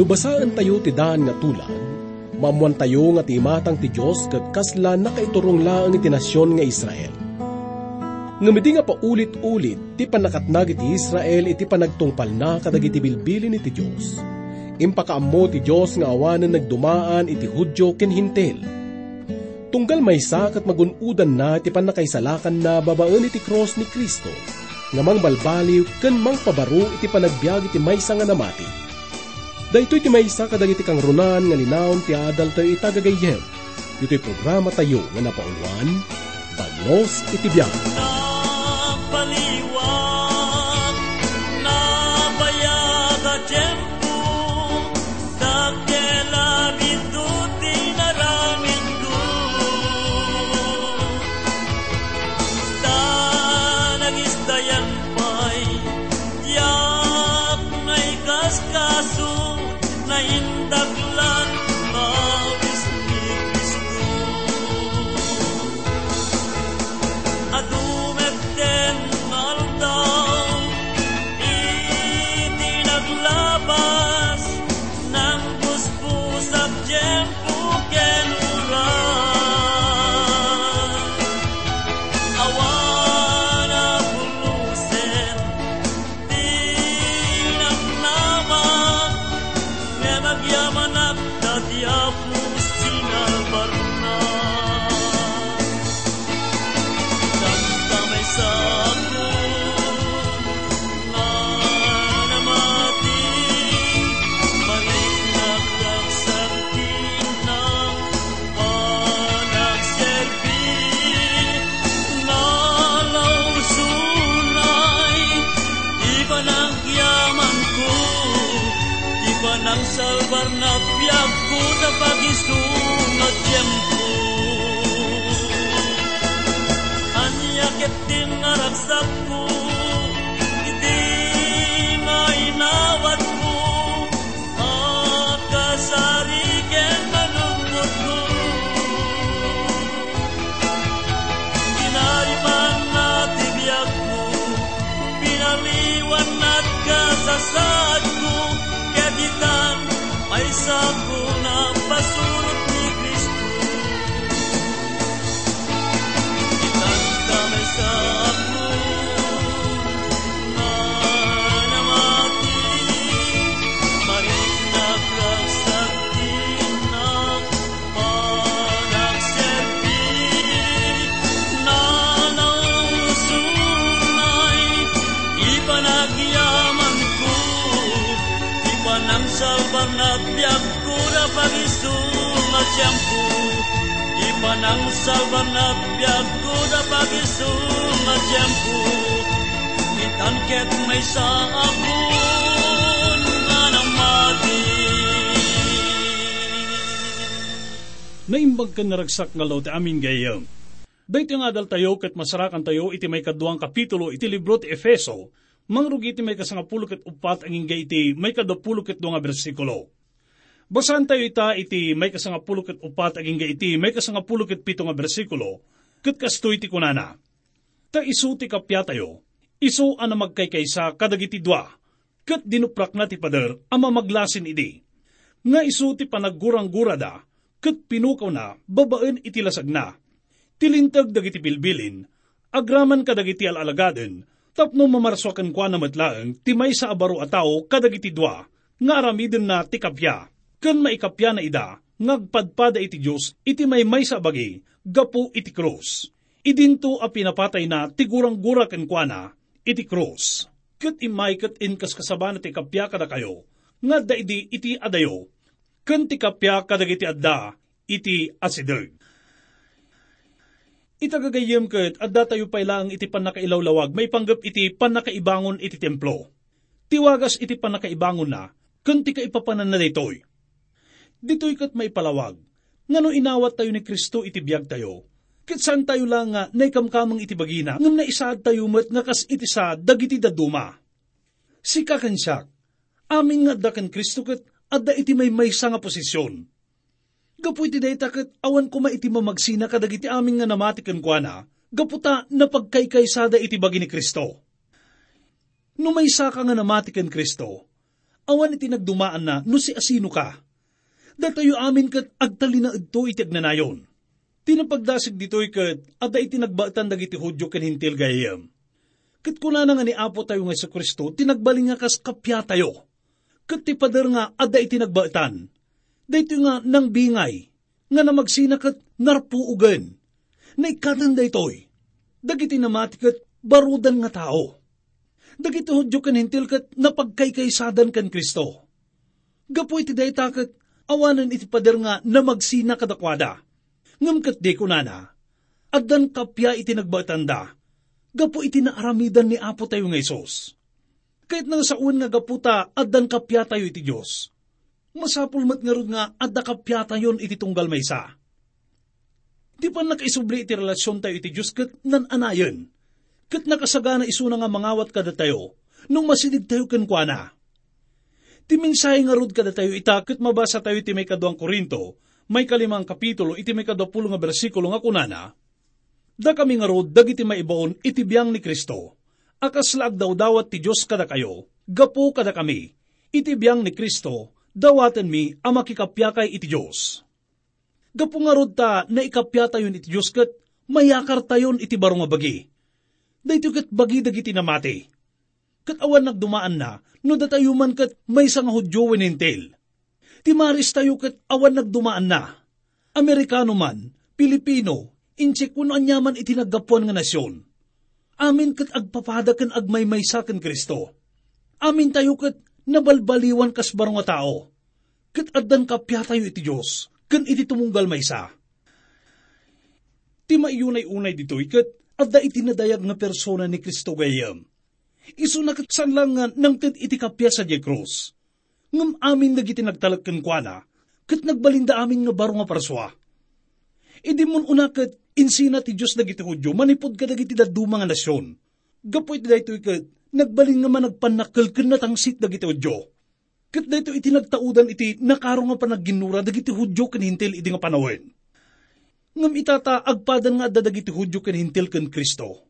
Lubasaan tayo ti daan nga tulan, maamuan tayo nga ti imatang ti Diyos kat kasla nakaiturong laang iti nasyon nga Israel. Ngamidi nga paulit-ulit, ti panakatnag iti Israel iti panagtungpal na kadag iti bilbilin iti Diyos. Impakaammo ti Diyos nga awanan nagdumaan iti Hudyo ken Hintel. Tunggal may sakat magunudan na iti panakaisalakan na babaan iti cross ni Kristo, nga mang balbaliw ken mang pabaro iti panagbiag iti maysa nga namati. Daytoy ti maysa kadag iti kang runan nga linawon ti adal tayo itagagayem. Ito'y programa tayo nga napaunwan, Bagnos iti biyak. Itangket may sa ako nga namati Naimbag ka naragsak nga lo ti amin gayam. Dahito nga dal tayo kat masarakan tayo iti may kaduang kapitulo iti libro ti Efeso, mangrugi iti may kasangapulo ket upat ang ingga iti may kadapulo ket nga bersikulo. Basahan tayo ita iti may kasangapulo ket upat ang ingga iti may kasangapulo ket pito nga bersikulo, ket kastoy ti kunana. Ta isu ti kapya tayo, isu ana magkaykaysa kadagiti dua, ket dinuprak na ti pader ama maglasin idi. Nga isu ti panaggurang-gurada, ket pinukaw na babaen iti lasag na. Tilintag dagiti bilbilin, agraman kadagiti alalagaden, tapno mamarswakan kwa na matlaeng ti may sa abaro a tao kadagiti dua, nga aramiden na ti kapya, kan maikapya na ida, ngagpadpada iti Diyos iti may may sa bagi, gapu iti krus. Idinto a pinapatay na tigurang-gura ken kwa na, iti krus. Kat imay kat inkas kasabana ti kapya kada kayo, nga daidi iti adayo, kan ti kapya kadagiti adda, iti asideg. Itagagayem ket adda tayo pailang iti panakailawlawag may panggap iti panakaibangon iti templo. Tiwagas iti panakaibangon na, kan ti kaipapanan na daytoy. Dito'y kat may palawag, ngano inawat tayo ni Kristo iti biyag tayo, ket saan tayo lang nga naikamkamang iti bagina, ngam na isaad tayo met nga kas iti sa dagiti daduma. Si kakansyak, amin nga dakan Kristo ket adda iti may maysa nga posisyon. Gapu iti dayta ket awan ko iti mamagsina kadag iti amin nga namatikan kwa na, gaputa na pagkaykaysada iti bagi ni Kristo. No may saka nga namatikan Kristo, awan iti nagdumaan na no si asino ka. Datayo amin kat agtali na ito iti agnanayon. Tinapagdasig dito'y kat ada iti nagbaatan dagiti hudyo ken hintil gayam. Kat kuna nga ni Apo tayo nga sa Kristo, tinagbaling nga kas kapya tayo. Kat ti pader nga ada iti nagbaatan. Dito nga nang bingay, nga na magsina kat narpuugan. Na ikatan daytoy. Dagiti namati kat barudan nga tao. Dagiti hudyo ken hintil kat napagkaykaysadan kan Kristo. Gapo iti dayta kat awanan iti pader nga na magsina kadakwada. Ngam kat di kunana, addan kapya iti nagbatanda, gapo iti naaramidan ni Apo tayo nga Isos. Kahit nang sa uwan nga gaputa, addan kapya tayo iti Diyos. Masapul mat nga nga adda kapya tayo iti tunggal maysa. Di pa nakaisubli iti relasyon tayo iti Diyos kat nan anayon. Kat nakasagana isuna nga mangawat kada tayo, nung masidig tayo kenkwana. Ti minsay nga rod kada tayo ita, kat mabasa tayo iti may kaduang Korinto, may kalimang kapitulo, iti may kadapulo nga bersikulo nga kunana, Da kami nga rod, dagiti maibaon, iti biyang ni Kristo. Akas laag daw dawat ti Diyos kada kayo, gapo kada kami, iti biyang ni Kristo, dawaten mi ang makikapyakay iti Diyos. Gapo nga rod ta, na ikapya tayon iti Diyos kat, mayakar tayon iti barong bagi. Dahito kat bagi dagiti namati. Kat awan nagdumaan na, no datayuman kat may sang hudyo winintel Ti maris tayo kat awan nagdumaan na. Amerikano man, Pilipino, inche kuno anyaman itinagapuan nga nasyon. Amin kat agpapada kan agmaymaysa kan Kristo. Amin tayo kat nabalbaliwan kas barong nga tao. Kat addan kapya tayo iti Diyos, kan iti tumunggal maysa. Ti maiyunay-unay dito kat adda itinadayag nga persona ni Kristo gayam. Iso na kat lang nga nang iti kapya sa Cruz ngam amin dagiti nagtalak ken kuana, ket nagbalinda amin nga baro nga parswa. Idi mon una ket insina ti Dios dagiti Hudyo, manipod ka dagiti daduma nga nasyon. Gapo iti daytoy ket nagbalin nga man nagpanakkel ken natangsit dagiti Hudyo. Ket dayto iti nagtaudan iti nakaro nga panagginura dagiti Hudyo ken hintil iti nga panawin. Ngam itata agpadan nga adda dagiti Hudyo ken hintil ken Kristo.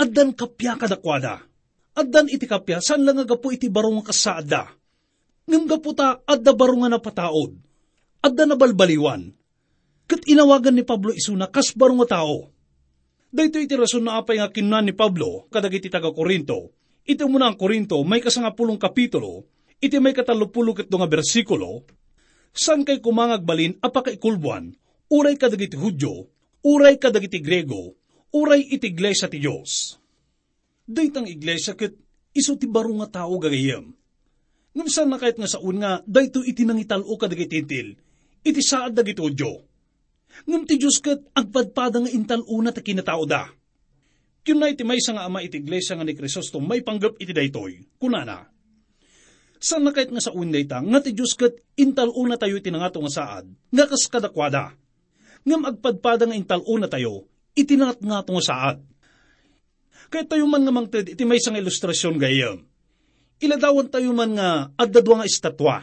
Addan kapya kadakwada. Addan iti kapya san lang nga gapo iti baro nga kasaada ngam gaputa adda baro nga napataod, adda nabalbaliwan. Kat inawagan ni Pablo isuna kas baro nga tao. Dahito iti rason na apay nga kinan ni Pablo, kadagiti taga Korinto, iti muna ang Korinto may kasangapulong kapitulo, iti may katalupulo ket nga bersikulo, san kay kumangagbalin apakaikulbuan, uray kadagiti Hudyo, uray kadagiti Grego, uray iti iglesia ti Diyos. Daytang iglesia ket iso ti baro nga tao gagayam. Ngam saan na kahit nga saun nga, dayto iti nangitalo ka dagiti iti saad dagiti udyo. Ngam ti Diyos kat agpadpada nga intal una ta kinatao da. Kunay iti may nga ama iti iglesia nga ni Crisosto may panggap iti daytoy, kunana. Saan na kahit nga sa dayta, nga ti Diyos kat intal una tayo iti nangato nga saad, nga kas kadakwada. Ngam agpadpada nga intal una tayo, iti nangat nga nga saad. Kahit tayo man nga mangted, iti may sang ilustrasyon gayam Iladawan tayo man nga adadwa nga estatwa.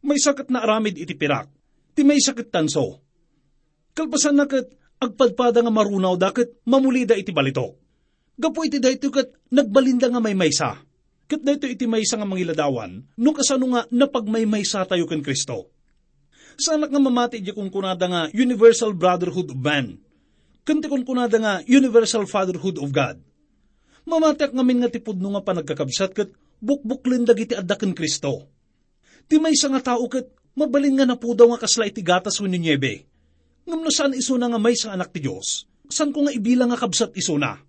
May sakit na aramid iti pirak. Ti may sakit tanso. Kalpasan na kat agpadpada nga marunaw dakit mamulida iti balito. Gapo iti dayto kat nagbalinda nga may maysa. Kat dayto iti maysa nga mangiladawan, no kasano nga napagmaymaysa tayo kan Kristo. Sa anak nga mamati di kung kunada nga Universal Brotherhood of Man. Kanti kung kunada nga Universal Fatherhood of God. Mamatek ngamin nga tipod no nga panagkakabsat kat bukbuklin dagiti addaken Kristo. Ti may nga tao ket mabalin nga napudaw nga kasla iti gatas wenno niebe. Ngam no saan iso na nga may sa anak ti Dios, san ko nga ibilang nga kabsat iso na.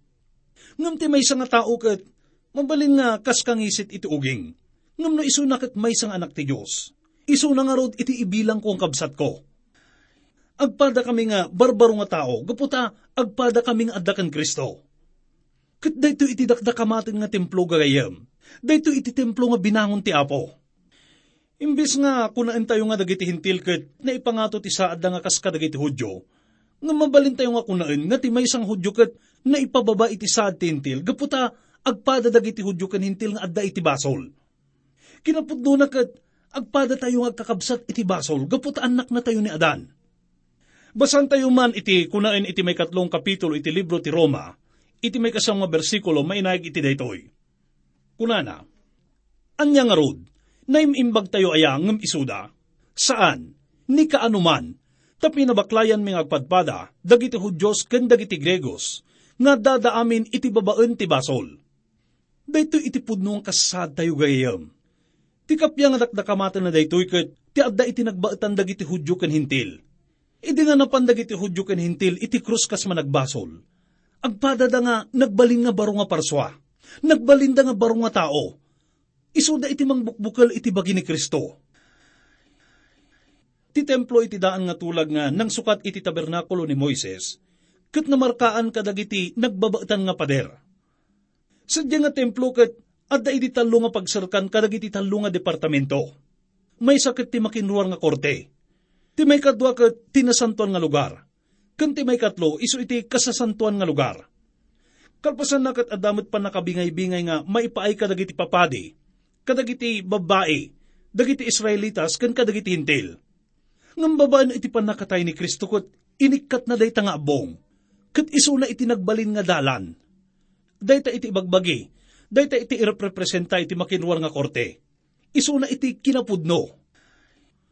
Ngam ti may nga tao ket mabalin nga kas kangisit iti uging. Ngam no iso na ket may sa anak ti Dios. Iso na nga rod iti ibilang ko ang kabsat ko. Agpada kami nga barbaro nga tao, gaputa agpada kami nga addakan Kristo. Kat dayto iti dakdakamatin nga templo gagayam, dayto iti templo nga binangon ti Apo. Imbis nga kunaan tayo nga dagiti hintil ket na ipangato ti saad nga kas kadagiti Hudyo, nga mabalin tayo nga kunaan nga ti may isang Hudyo ket na ipababa iti saad ti hintil, gaputa agpada dagiti Hudyo ken hintil nga adda iti basol. Kinapudno na ket agpada tayo nga kakabsat iti basol, gaputa anak na tayo ni Adan. Basan tayo man iti kunaan iti may katlong kapitulo iti libro ti Roma, iti may kasang mga bersikulo may naig iti daytoy. Kunana, anya nga rod, Naimimbag tayo aya ngem isuda. Saan? Ni kaanuman. Tapi nabaklayan mi agpadpada, dagiti Hudyos ken dagiti Gregos, nga dadaamin iti babaen ti basol. Dayto iti pudno ang kasad tayo gayam. Ti kapya nga dakdakamatan na daytoy ket ti adda iti nagbaetan dagiti Hudyo ken hintil. Idi nga napan dagiti Hudyo ken hintil iti krus kas managbasol. Agpadada nga nagbalin nga baro nga parswa. Nagbalinda nga baro nga tao. Isuda iti mangbukbukal iti bagi ni Kristo Ti templo iti daan nga tulag nga nang sukat iti tabernakulo ni Moises, kat namarkaan kadagiti nagbabaetan nga pader. Sadya nga templo kat adda iti talo nga pagsarkan kadagiti talo nga departamento. May sakit ti makinruar nga korte. Ti may kadwa kat tinasantuan nga lugar. Kan ti may katlo iso iti kasasantuan nga lugar. Kalpasan na kat adamot pa nakabingay-bingay nga maipaay kadagiti papadi, kadagiti babae, dagiti Israelitas kan kadagiti hintil ngam babaan iti panakatay ni Kristo kot inikat na dayta nga abong, kat iso na iti nagbalin nga dalan. Dayta iti bagbagi, dayta iti irepresenta iti makinwar nga korte. Iso na iti kinapudno.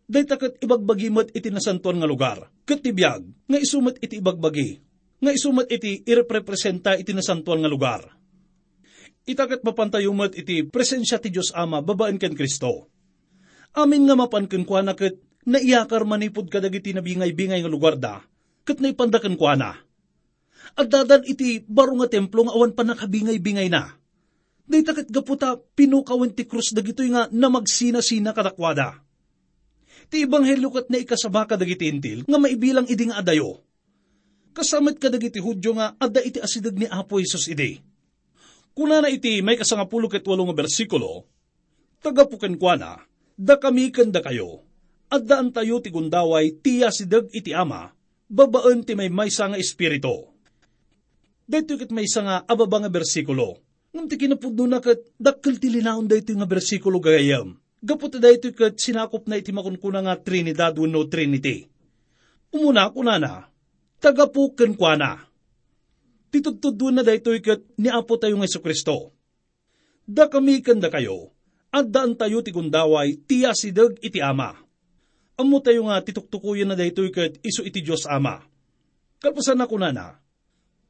Dayta kat ibagbagi mat iti nasantuan nga lugar, kat tibiyag, nga isumat iti ibagbagi, nga isumat iti irepresenta iti nasantuan nga lugar. Itakat mapantayumat iti presensya ti Diyos Ama babaan ken Kristo. Amin nga mapanken kwa na kat na iyakar manipod kadagiti na bingay-bingay nga lugar da, kat na ipandakan kwa na. At dadan iti baro nga templo nga awan pa nakabingay-bingay na. Dahita kat gaputa pinukawan ti krus dagitoy nga na magsina-sina kadakwada. Ti ibanghelyo kat na ikasaba kadagiti intil nga maibilang idi nga adayo. Kasamat kadagiti hudyo nga adda iti asidag ni Apo Isos ide. Kuna na iti may kasangapulo ket walong bersikulo, tagapuken kwa na, da kami kanda kayo at daan tayo ti gundaway tiya si dag iti ama, babaan ti may maysa nga espiritu. Dito kit may nga ababa nga bersikulo. Ngam ti kinapudno na kat dakkel ti linaon dito nga bersikulo gayam. Gapot dito kat sinakop na iti makunkuna nga Trinidad no Trinity. Umuna kuna na, tagapuken kwa na. Titudtudun na dito kat ni Apo tayo nga Kristo. Da kami kanda kayo, at daan tayo ti gundaway tiya si dag iti ama Amo tayo nga tituktukuyan na daytoy kat iso iti Diyos Ama. Kalpasan na kuna na,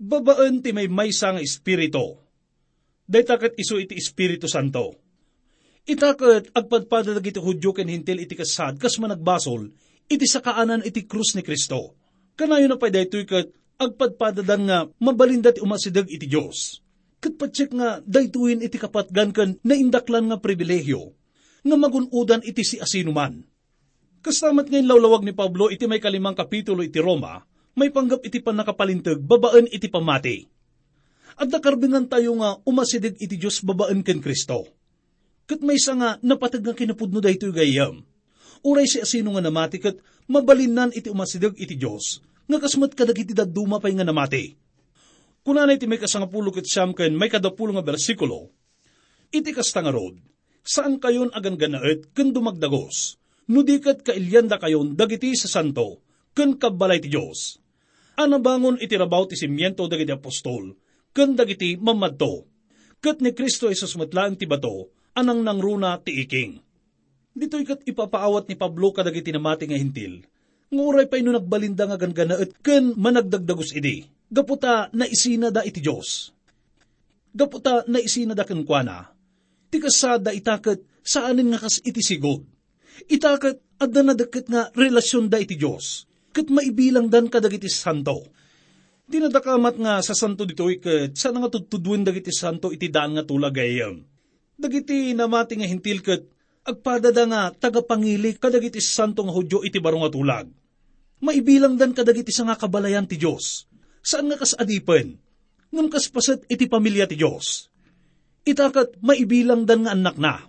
babaan ti may maysa nga espiritu. Dayta iso iti Espiritu Santo. Itakat agpadpada iti hudyo ken hintil iti kasad kas managbasol iti sakaanan iti krus ni Kristo. Kanayo na pa daytoy kat agpadpadadan nga mabalinda ti umasidag iti Diyos. Kat patsik nga daytuin iti kapatgan kan na indaklan nga pribilehyo nga magunudan iti si asinuman Kastamat ngayon lawlawag ni Pablo iti may kalimang kapitulo iti Roma, may panggap iti panakapalintag babaan iti pamati. At nakarbingan tayo nga umasidig iti Diyos babaan ken Kristo. Kat may isa nga napatag nga kinapudno da ito gayam. Uray si asino nga namati kat mabalinan iti umasidig iti Diyos, nga kasmat kadag iti daduma pay nga namati. Kunanay iti may kasangapulo ket siyam ken may kadapulo nga bersikulo, iti kasta nga rod, saan kayon agan ganaet ken dumagdagos, no dikat kailyanda kayon dagiti sa santo, ken kabalay ti Diyos. Anabangon itirabaw ti simyento dagiti apostol, ken dagiti mamadto. Kat ni Kristo Isus matlaan ti bato, anang nangruna ti iking. Dito ikat ipapaawat ni Pablo kadagiti namati nga hintil. Nguray pa ino nagbalinda nga ganganaet ken managdagdagos idi. Gaputa na isina da iti Diyos. Gaputa na isina da kenkwana. Ti kasada itaket saanin nga kas iti sigod Itakat adda na deket nga relasyon da iti Diyos. Kat maibilang dan kadagiti santo. Dinadakamat nga sa santo dito ikat sa nga tutudwin dagiti santo iti daan nga tulagayam. Dagiti namati nga hintil kat agpadada nga tagapangili kadagiti santo nga hudyo iti baro nga tulag. Maibilang dan kadagiti sa nga kabalayan ti Diyos. Saan nga kas adipen? Ngam kas pasat iti pamilya ti Diyos. Itakat maibilang dan nga anak na.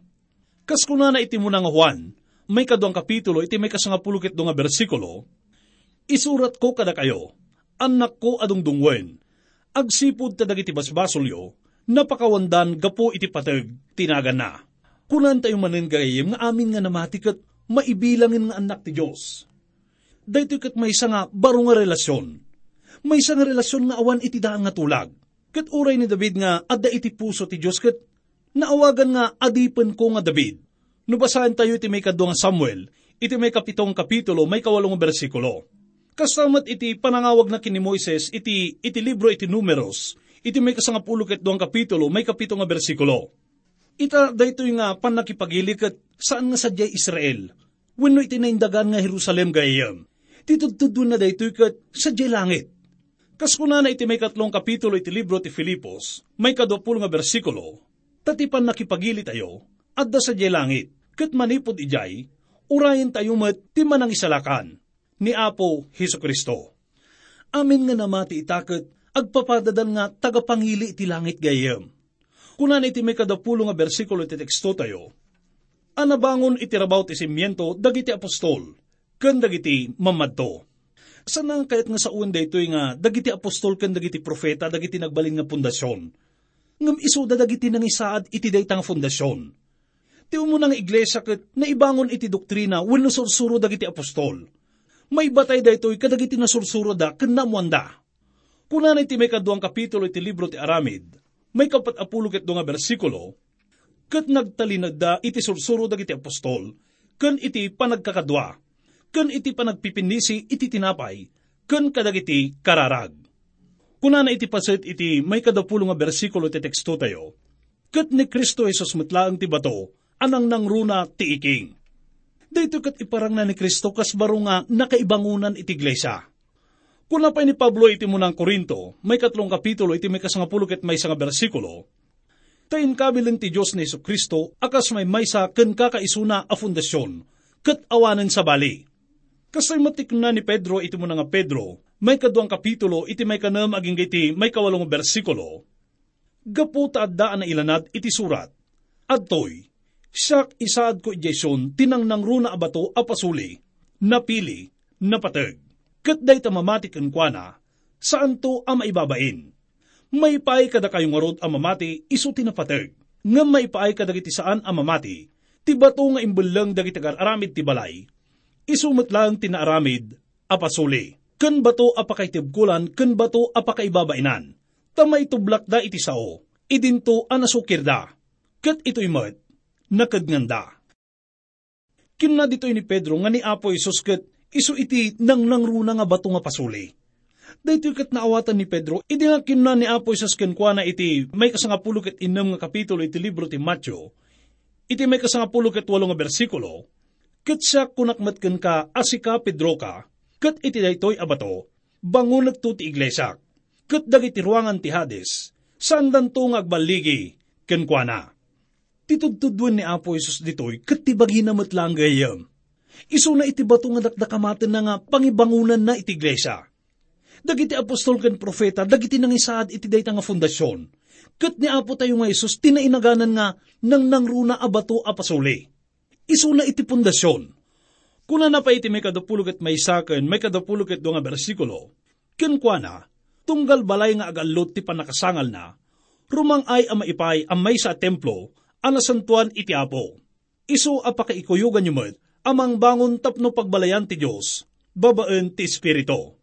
Kas kuna na iti muna nga Juan, may kaduang kapitulo, iti may kasangapulukit do nga bersikulo, isurat ko kada kayo, anak ko adong dungwen, agsipod ta dagiti basbasolyo, napakawandan gapo iti patag, tinagan na. Kunan tayo manin gayim nga amin nga namatikat, maibilangin nga anak ti Diyos. Dahito kat may isa nga baro nga relasyon. May isa nga relasyon nga awan iti daan nga tulag. Kat uray ni David nga adda iti puso ti Diyos kat naawagan nga adipen ko nga David Nubasahan tayo iti may kadwa Samuel, iti may kapitong kapitulo, may kawalong bersikulo. Kasamat iti panangawag na kini Moises, iti, iti libro iti numeros, iti may kasangapulo ket duang kapitulo, may kapitong nga bersikulo. Ita dayto nga panakipagilikat saan nga sadyay Israel. Wenno iti naindagan nga Jerusalem gayam. Titudtudun na dayto kat sadyay langit. Kas kuna na iti may katlong kapitulo iti libro ti Filipos, may kadwapulo nga bersikulo, tatipan nakipagili tayo, adda sadyay langit, kat manipod ijay, urayin tayo met ti manang isalakan, ni Apo Heso Kristo. Amin nga namati itaket, agpapadadal nga tagapangili iti langit gayam Kunan iti may kadapulo nga bersikulo iti teksto tayo, anabangon iti rabaw ti simyento dagiti apostol, ken dagiti mamadto. Sanang kayat nga sa uwan daytoy nga dagiti apostol ken dagiti profeta dagiti nagbalin nga pundasyon. Ngam iso da dagiti nang isaad iti daytang fundasyon. Ti mo nga iglesia ket naibangon iti doktrina wenno sursuro dagiti apostol. May batay daytoy kadagiti nasursuro da ken namuanda. Kunan iti may kaduang kapitulo iti libro ti Aramid, may kapat apulog nga bersikulo, kat nagtalinag da iti sursuro dagiti apostol, kan iti panagkakadwa, kan iti panagpipinisi iti tinapay, kan kadagiti kararag. Kuna na iti paset iti may kadapulo nga bersikulo ti teksto tayo, kat ni Kristo Jesus matlaang ti bato, anang nangruna ti iking. Dito kat iparang na ni Kristo kas baro nga nakaibangunan iti iglesia Kuna pa ni Pablo iti munang Korinto, may katlong kapitulo iti may kasangapulo ket may nga bersikulo, Tayin kabilin ti Diyos ni Kristo, akas may maysa ken kakaisuna a fundasyon, ket awanen sa bali. Kasay matik na ni Pedro iti mo nga Pedro, may kaduang kapitulo iti may kanam aging iti may kawalong bersikulo, Gaputa adda na ilanad iti surat, Adtoy, siyak isaad ko ijesyon tinang nangruna abato apasuli, napili, napatag kat day tamamati kwa saan to ang maibabain. May paay kada kayong arod ang mamati, iso tinapatag. Nga may paay kada giti saan ang mamati, ti bato nga imbulang dagiti aramid ti balay. Isumot lang tinaaramid, apasuli. Kan bato apakaitibkulan, kan bato apakaibabainan. Tamay tublak da iti sao, idinto anasukir da. Kat ito'y mat, nakadnganda. Kinna dito ni Pedro nga ni Apo Isus kat iso iti nang nangruna nga bato nga pasuli. Dahito kat naawatan ni Pedro, idi nga kinna ni Apo isas kenkwana iti may kasangapulo ket inam nga kapitulo iti libro ti Matyo, iti may kasangapulo ket walo nga bersikulo, ket siya kunakmat ken ka asika Pedro ka, ket iti daytoy abato, bangunag to ti iglesia, ket dagiti ruangan ti Hades, saan danto nga agbaligi, kenkwana. Titudtudwan ni Apo Isus ditoy, ket tibagi na matlang gayam Iso na iti bato nga dakdakamaten na nga pangibangunan na iti iglesia. Dagiti apostol ken profeta, dagiti nangisaad iti dayta nga fundasyon. Kat ni Apo tayo nga Isus, tinainaganan nga nang nangruna abato apasuli. Iso na iti pundasyon. Kuna na pa iti may kadapulog may saken, may kadapulog at nga bersikulo, ken kwa na, tunggal balay nga agalot ti panakasangal na, rumang ay ang maipay ang may sa templo, anasantuan iti apo. Iso apakaikuyugan nyo met, amang bangon tapno pagbalayan ti Diyos, babaen ti Espiritu.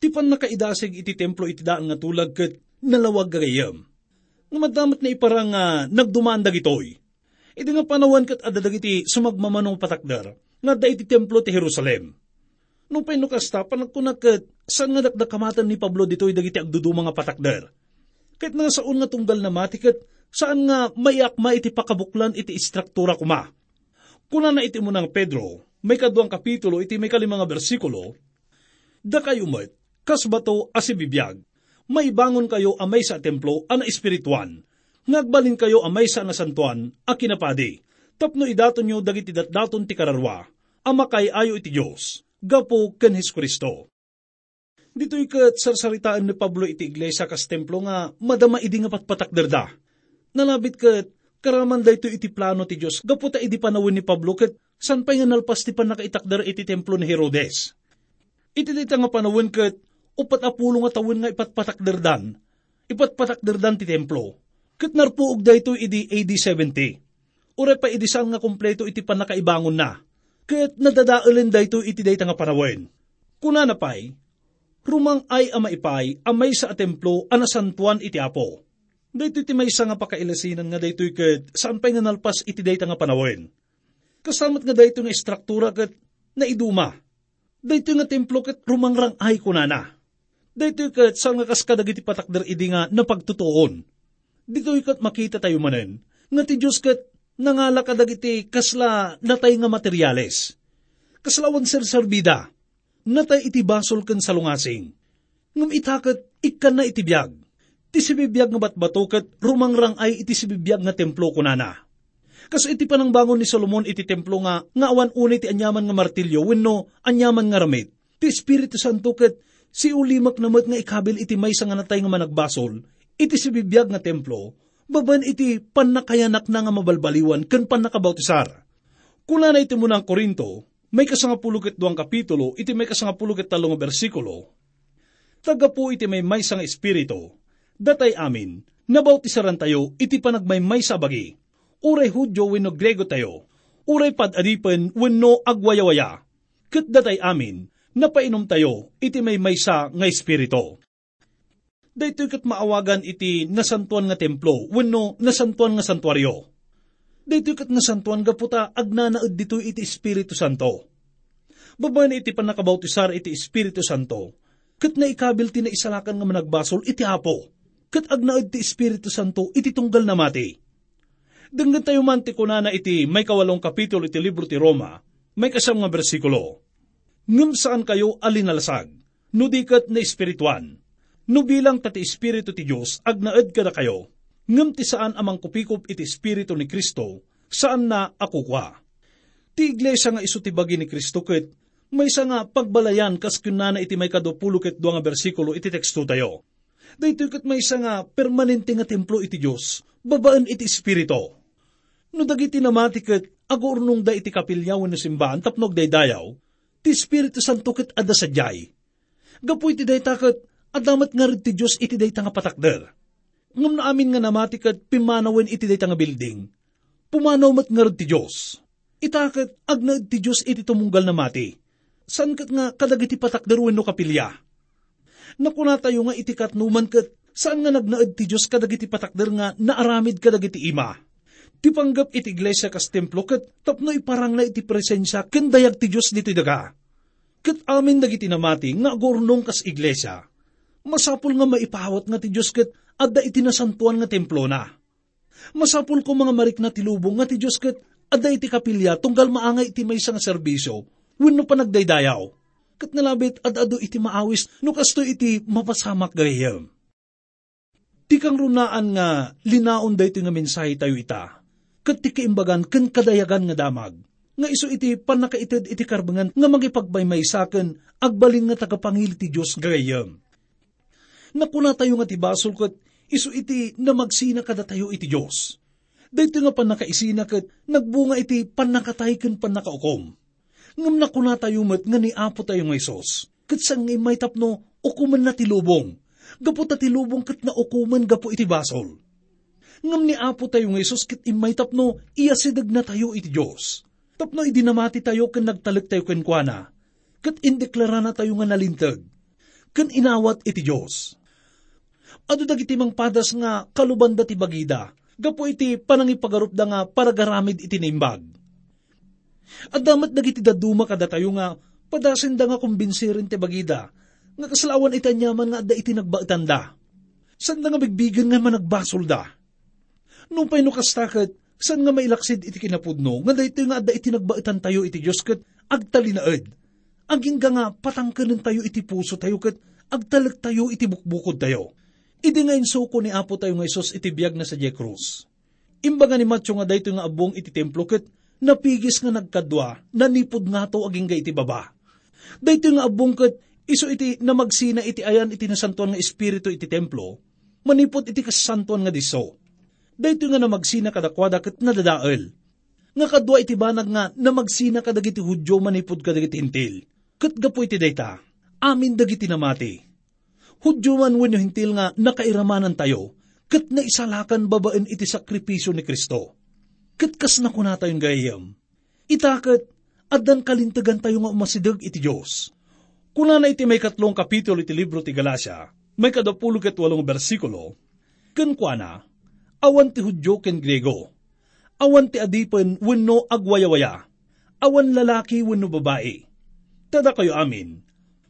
Ti pan nakaidasig iti templo iti daan nga tulag ket nalawag gagayam. Nga madamat na iparang uh, nagdumandag itoy. Iti nga panawan kat adadag iti sumagmamanong patakdar, nga da iti templo ti Jerusalem. Nung painukasta, panagkunak kat saan nga dakdakamatan ni Pablo dito'y dagiti agduduma nga patakdar. Kahit nga saon nga tunggal na matikat, saan nga mayakma iti pakabuklan iti istruktura kuma Kuna na iti mo ng Pedro, may kaduang kapitulo iti may kalimang bersikulo, da kayo met, kas bato asibibiyag, may bangon kayo amay sa templo ana espirituan, ngagbalin kayo amay sa nasantuan a kinapadi, tapno idaton nyo dagiti datdaton ti kararwa, amakay ayo iti Diyos, gapo ken Kristo. Dito ikat sarsaritaan ni Pablo iti iglesia kas templo nga madama idi nga patpatakderda. Nalabit kat Karaman da iti plano ti Diyos. Gaputa iti panawin ni Pablo ket san pa nga nalpas ti panakaitakdar iti templo ni Herodes. Iti dita nga panawin ket upat apulo nga tawin nga ipatpatakderdan. Ipatpatakderdan ti templo. Ket narpuog da ito iti AD 70. Ure pa iti saan nga kompleto iti panakaibangon na. Ket nadadaalen da ito iti dayta nga panawin. Kuna na pa'y, rumang ay ama ipay amay sa templo anasantuan iti apo Dito iti may nga pakailasinan nga dito kat saan pa nga nalpas iti dayta nga panawin. Kasamat nga dito nga istruktura kat naiduma. Dito nga templo kat rumangrang ay kunana. Dito kat saan nga kaskadag iti patakder idi nga napagtutuon. Dito kat makita tayo manen nga ti Diyos kat nangala kadag iti kasla natay nga materyales. Kaslawan sir serbida, natay iti basol kan salungasing. Ngam itakat ikan na iti biyag Ti sibibiyag nga batbatukat rumangrang ay iti sibibiyag nga templo kunana. Kaso iti panang bangon ni Solomon iti templo nga nga awan unay ti anyaman nga martilyo wenno anyaman nga ramit. Ti Espiritu Santo ket si ulimak namat nga ikabil iti may nga natay nga managbasol iti sibibiyag nga templo baban iti panakayanak na nga mabalbaliwan ken panakabautisar. Kuna na iti munang Korinto, may kasangapulukit duang kapitulo, iti may kasangapulukit talong bersikulo. Taga po iti may may espiritu, Datay amin, nabautisaran tayo, iti panagmaymay sa bagi. Uray Hudyo wenno Grego tayo, uray padadipen wenno agwayawaya. Kat datay amin, napainom tayo, iti may maysa nga espirito. Daytoy kat maawagan iti nasantuan nga templo, wenno nasantuan nga santuaryo. Daytoy kat nasantuan ga puta agnanaad dito iti Espiritu Santo. Babayan iti panakabautisar iti Espiritu Santo, kat naikabil ti na isalakan nga managbasol iti apo kat agnaad ti Espiritu Santo iti tunggal na mati. Denggan tayo man ti kunana iti may kawalong kapitulo iti libro ti Roma, may kasam nga bersikulo. Ngem saan kayo alinalasag, no dikat na espirituan, no bilang tati espiritu ti Diyos agnaad kada kayo, ngem ti saan amang kupikop iti espiritu ni Kristo, saan na ako kwa. Ti iglesia nga iso ti bagi ni Kristo ket may sa nga pagbalayan kas kunana iti may kadupulo ket nga bersikulo iti teksto tayo Daytoy kat may nga permanente nga templo iti Diyos, babaan iti Espiritu. No dagiti namati kat agurnong da iti kapilyaw na simbahan tapnog day dayaw, ti Espiritu Santo kat ada sadyay. Gapu iti day takat, adamat nga rin ti Diyos iti day nga patakder. Ngam na amin nga namati kat pimanawen iti day nga building. Pumanaw mat nga rin ti Diyos. Itakat agnaad ti Diyos iti tumunggal na mati. San kat nga kadagiti patakder wenno kapilya Nakuna tayo nga itikat numan kat saan nga nagnaad ti Diyos kadagiti patakder nga naaramid kadagiti ima. Ti panggap iti iglesia kas templo kat tapno iparang na iti presensya ken dayag ti Diyos dito daga. Kat amin dagiti namati nga agurnong kas iglesia. Masapul nga maipawat nga ti Diyos kat adda iti nasantuan nga templo na. Masapul ko mga marik na tilubong nga ti Diyos kat adda iti kapilya tunggal maangay iti may nga serbisyo, wenno pa nagdaydayaw kat nalabit at ado iti maawis, no kasto iti mapasamak gayam. Ti kang runaan nga linaon da iti nga mensahe tayo ita, kat ti kaimbagan ken kadayagan nga damag, nga iso iti panakaited iti karbangan nga magipagbaymay saken agbalin nga tagapangil ti Diyos gayam. Nakuna tayo nga ti basol kat iso iti na magsina kada tayo iti Diyos. Dahito nga panakaisina kat nagbunga iti panakatay ken panakaukom ngam na kuna tayo met nga ni Apo tayo ng Isos. Kat sang may tapno, ukuman na tilubong. Gapo ta tilubong kat na ukuman gapo iti basol. Ngam ni Apo tayo ng Isos kat imay tapno, iya sidag na tayo iti Diyos. Tapno idinamati tayo kan nagtalik tayo kenkwana. Kat indeklara na tayo nga nalintag. Kan inawat iti Diyos. Ado dagiti mang padas nga kalubanda ti bagida, gapo iti panangipagarup da nga paragaramid iti naimbag at damat dagiti daduma kada tayo nga, padasin da nga kumbinsirin ti bagida, nga kasalawan itanyaman nga da iti nagbaitanda. San nga bigbigan nga managbasol da? Nung pa'y no kastakat, san nga mailaksid iti kinapudno, nga da iti nga da iti nagbaitan tayo iti Diyos kat agtalinaed. Aging nga patangkanin tayo iti puso tayo kat agtalag tayo iti bukbukod tayo. Idi nga insuko ni Apo tayo nga Isos iti biyag na sa J. Cruz. Imbaga ni Matyo nga dayto nga abong iti templo kat napigis nga nagkadwa, nanipod nga to aging ga iti baba. Dahito nga abungkat, iso iti na magsina iti ayan iti nasantuan nga espiritu iti templo, manipod iti kasantuan nga diso. Dahito nga na magsina kadakwada kat nadadaal. Nga kadwa iti banag nga na magsina kadagiti hudyo manipod kadagiti hintil. Kat gapo iti dayta, amin dagiti namati. Hudyo man wenyo hintil nga nakairamanan tayo, kat na isalakan babaen iti sakripisyo ni Kristo Katkas na kuna tayong gayam. Itakat, adan kalintagan tayo nga umasidag iti Diyos. Kuna na iti may katlong kapitulo iti libro ti Galacia, may kadapulo ket walong bersikulo, Ken kuana, awan ti Hudyo ken Grego, awan ti adipen wenno agwayawaya, awan lalaki wenno babae. Tada kayo amin,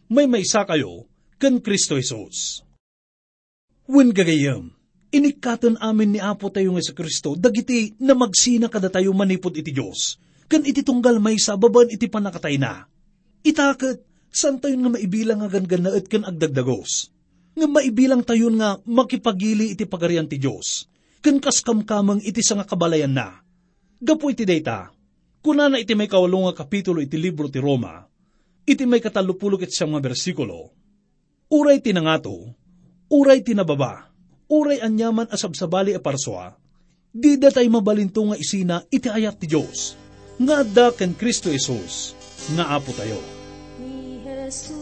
may maysa kayo ken Kristo Jesus. Wen gagayam, inikatan amin ni Apo tayo nga sa Kristo, dagiti na magsina kada tayo manipod iti Diyos, kan iti tunggal may sa baban iti panakatay na. Itakat, san tayo nga maibilang nga ganganaet kan agdagdagos? Nga maibilang tayo nga makipagili iti pagarian ti Diyos, kan kaskamkamang iti sa nga kabalayan na. Gapo iti data, kuna na iti may kawalo nga kapitulo iti libro ti Roma, iti may katalupulok iti siyang mga bersikulo, uray tinangato, uray tinababa, uray anyaman asabsabali a parswa, di datay mabalinto nga isina iti ayat ti Diyos, nga da ken Kristo Jesus, nga apo tayo. Ni Jesus